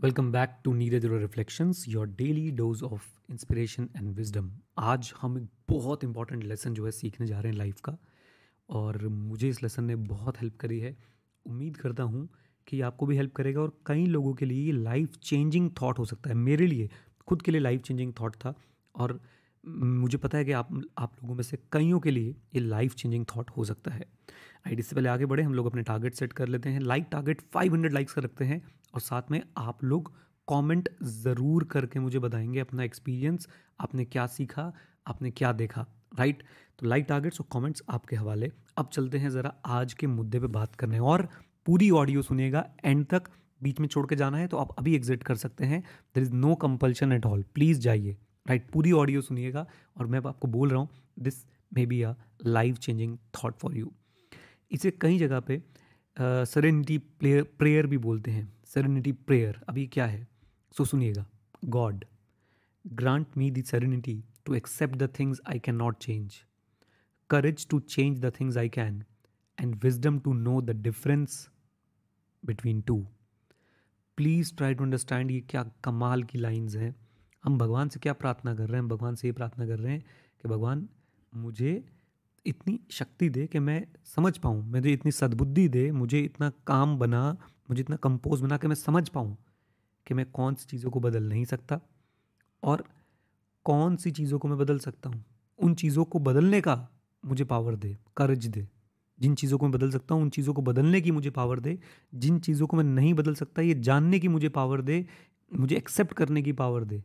Welcome back to Neeraj reflections your daily dose of inspiration and wisdom आज हम एक बहुत इंपॉर्टेंट लेसन जो है सीखने जा रहे हैं लाइफ का, और मुझे इस लेसन ने बहुत हेल्प करी है। उम्मीद करता हूँ कि आपको भी हेल्प करेगा, और कई लोगों के लिए ये लाइफ चेंजिंग थाट हो सकता है। मेरे लिए, खुद के लिए लाइफ चेंजिंग थाट था, और मुझे पता है कि आप आप लोगों में से कईयों के लिए ये लाइफ चेंजिंग थाट हो सकता है। आइडिया से पहले आगे बढ़े, हम लोग अपने टारगेट सेट कर लेते हैं। लाइक टारगेट 500 लाइक्स का रखते हैं। और साथ में आप लोग कमेंट ज़रूर करके मुझे बताएँगे अपना एक्सपीरियंस आपने क्या सीखा, आपने क्या देखा राइट तो लाइक टारगेट्स और कमेंट्स आपके हवाले। अब चलते हैं ज़रा आज के मुद्दे पे बात करने और पूरी ऑडियो सुनिएगा। एंड तक बीच में छोड़ के जाना है तो आप अभी एग्जिट कर सकते हैं। There is no compulsion at all please जाइए राइट पूरी ऑडियो सुनिएगा और मैं आपको बोल रहा हूँ this may be a life changing thought for you इसे कई जगह पे सरेनिटी प्रेयर भी बोलते हैं। सरेनिटी प्रेयर अभी क्या है? सो सुनिएगा. God grant me the serenity to accept the things I can not change courage to change the things I can and wisdom to know the difference between two please try to understand ये क्या कमाल की lines हैं. हम भगवान से क्या प्रार्थना कर रहे हैं? हम भगवान से ये प्रार्थना कर रहे हैं कि भगवान, मुझे इतनी शक्ति दे कि मैं समझ पाऊँ, मुझे इतनी सद्बुद्धि दे, मुझे इतना काम बना, मुझे इतना कंपोज बना कि मैं समझ पाऊँ कि मैं कौन सी चीज़ों को बदल नहीं सकता और कौन सी चीज़ों को मैं बदल सकता हूँ। उन चीज़ों को बदलने का मुझे पावर दे कर्ज दे। जिन चीज़ों को मैं बदल सकता हूँ, उन चीज़ों को बदलने की मुझे पावर दे। जिन चीज़ों को मैं नहीं बदल सकता, ये जानने की मुझे पावर दे, मुझे एक्सेप्ट करने की पावर दे।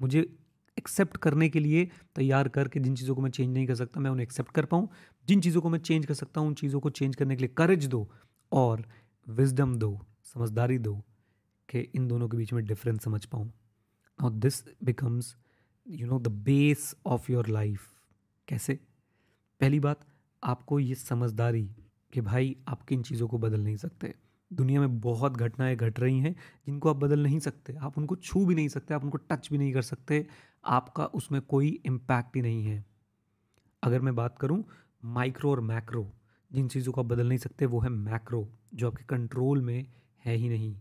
मुझे एक्सेप्ट करने के लिए तैयार करके जिन चीज़ों को मैं चेंज नहीं कर सकता, मैं उन्हें एक्सेप्ट कर पाऊँ। जिन चीज़ों को मैं चेंज कर सकता हूँ, उन चीज़ों को चेंज करने के लिए करेज दो और विजडम दो, समझदारी दो कि इन दोनों के बीच में डिफरेंस समझ पाऊँ। और this becomes you know the base of your life कैसे? पहली बात, आपको ये समझदारी कि भाई आप किन चीज़ों को बदल नहीं सकते। दुनिया में बहुत घटनाएँ घट रही हैं जिनको आप बदल नहीं सकते। आप उनको छू भी नहीं सकते, आप उनको टच भी नहीं कर सकते। आपका उसमें कोई इम्पैक्ट ही नहीं है। अगर मैं बात करूँ माइक्रो और मैक्रो जिन चीज़ों को आप बदल नहीं सकते, वो है मैक्रो जो आपके कंट्रोल में है ही नहीं।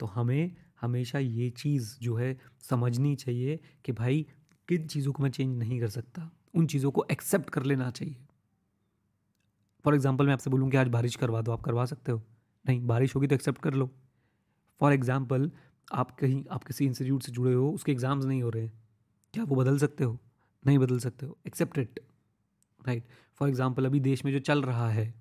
तो हमें हमेशा ये चीज़ जो है समझनी चाहिए कि भाई, किन चीज़ों को मैं चेंज नहीं कर सकता? उन चीज़ों को एक्सेप्ट कर लेना चाहिए। फॉर एग्ज़ाम्पल मैं आपसे बोलूँ कि आज बारिश करवा दो, आप करवा सकते हो। नहीं, बारिश होगी तो एक्सेप्ट कर लो। फॉर एग्ज़ाम्पल आप कहीं, आप किसी इंस्टीट्यूट से जुड़े हो, उसके एग्ज़ाम्स नहीं हो रहे हैं, क्या वो बदल सकते हो? नहीं बदल सकते हो। Accept it right for example अभी देश में जो चल रहा है,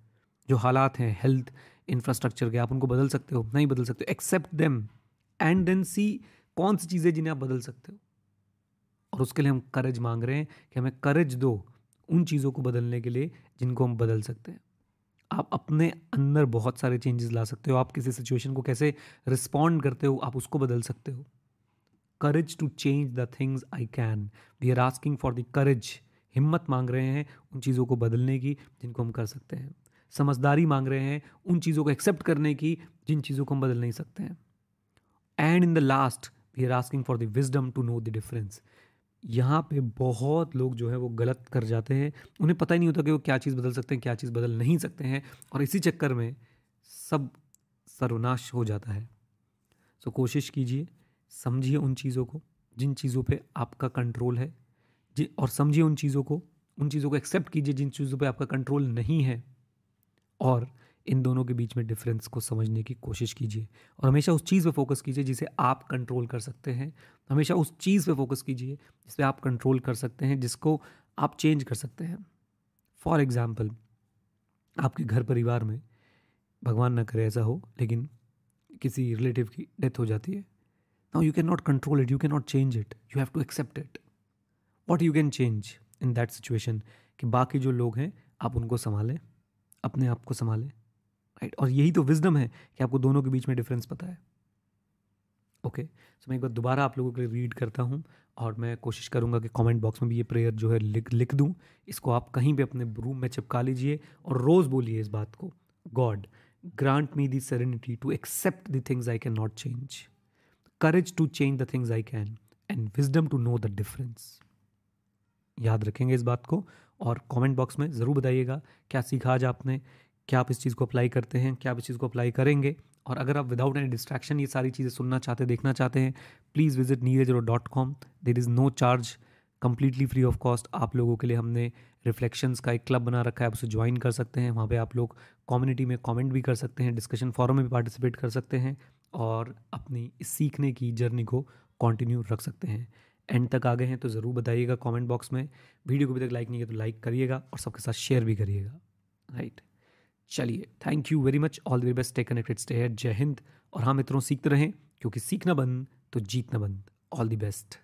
जो हालात हैं हेल्थ इंफ्रास्ट्रक्चर के, आप उनको बदल सकते हो, नहीं बदल सकते हो। Accept them and then see कौन सी चीज़ें जिन्हें आप बदल सकते हो। और उसके लिए हम करेज मांग रहे हैं कि हमें करेज दो उन चीज़ों को बदलने के लिए जिनको हम बदल सकते हैं। आप अपने अंदर बहुत सारे चेंजेस ला सकते हो। आप किसी सिचुएशन को कैसे रिस्पॉन्ड करते हो, आप उसको बदल सकते हो। Courage to change the things I can we are asking for the courage हिम्मत मांग रहे हैं उन चीज़ों को बदलने की जिनको हम कर सकते हैं। समझदारी मांग रहे हैं उन चीज़ों को एक्सेप्ट करने की जिन चीज़ों को हम बदल नहीं सकते हैं। And in the last we are asking for the wisdom to know the difference यहाँ पे बहुत लोग जो है वो गलत कर जाते हैं। उन्हें पता ही नहीं होता कि वो क्या चीज़ बदल सकते हैं, क्या चीज़ बदल नहीं सकते हैं और इसी चक्कर में सब सर्वनाश हो जाता है। सो कोशिश कीजिए, समझिए उन चीज़ों को जिन चीज़ों पे आपका कंट्रोल है। जी, और समझिए उन चीज़ों को, उन चीज़ों को एक्सेप्ट कीजिए जिन चीज़ों पे आपका कंट्रोल नहीं है। और इन दोनों के बीच में डिफरेंस को समझने की कोशिश कीजिए और हमेशा उस चीज़ पे फोकस कीजिए जिसे आप कंट्रोल कर सकते हैं। हमेशा उस चीज़ पे फोकस कीजिए जिस पे आप कंट्रोल कर सकते हैं, जिसको आप चेंज कर सकते हैं। फॉर एग्ज़ाम्पल आपके घर परिवार में भगवान न करे ऐसा हो, लेकिन किसी रिलेटिव की डेथ हो जाती है। Now you can not control it you can not change it you have to accept it what you can change in that situation कि बाकी जो लोग हैं, आप उनको संभालें, अपने आप को संभालें। राइट और यही तो विजडम है कि आपको दोनों के बीच में डिफरेंस पता है। ओके सो मैं एक बार दोबारा आप लोगों के लिए रीड करता हूँ और मैं कोशिश करूँगा कि कमेंट बॉक्स में भी ये प्रेयर जो है लिख लिख दूँ। इसको आप कहीं भी अपने रूम में चिपका लीजिए और रोज़ बोलिए इस बात को। God grant me the serenity to accept the things I can not change courage to change the things I can and wisdom to know the difference याद रखेंगे इस बात को और कमेंट बॉक्स में ज़रूर बताइएगा, क्या सीखा आज आपने क्या आप इस चीज़ को अप्लाई करते हैं? क्या आप इस चीज़ को अप्लाई करेंगे? और अगर आप विदाउट एनी डिस्ट्रैक्शन ये सारी चीज़ें सुनना चाहते हैं देखना चाहते हैं please visit Neeraj dot com there is no charge completely free of cost आप लोगों के लिए हमने रिफ्लेक्शंस का एक क्लब बना रखा है, आप उसे ज्वाइन कर सकते हैं। वहाँ पे आप लोग कम्युनिटी में कमेंट भी कर सकते हैं डिस्कशन फॉरम में भी पार्टिसिपेट कर सकते हैं और अपनी इस सीखने की जर्नी को कंटिन्यू रख सकते हैं। एंड तक आ गए हैं तो ज़रूर बताइएगा कमेंट बॉक्स में। वीडियो को अभी तक लाइक नहीं किया तो लाइक करिएगा और सबके साथ शेयर भी करिएगा। राइट चलिए thank you very much all the best stay connected stay जय हिंद और हाँ मित्रों, सीखते रहें, क्योंकि सीखना बंद तो जीतना बंद. All the best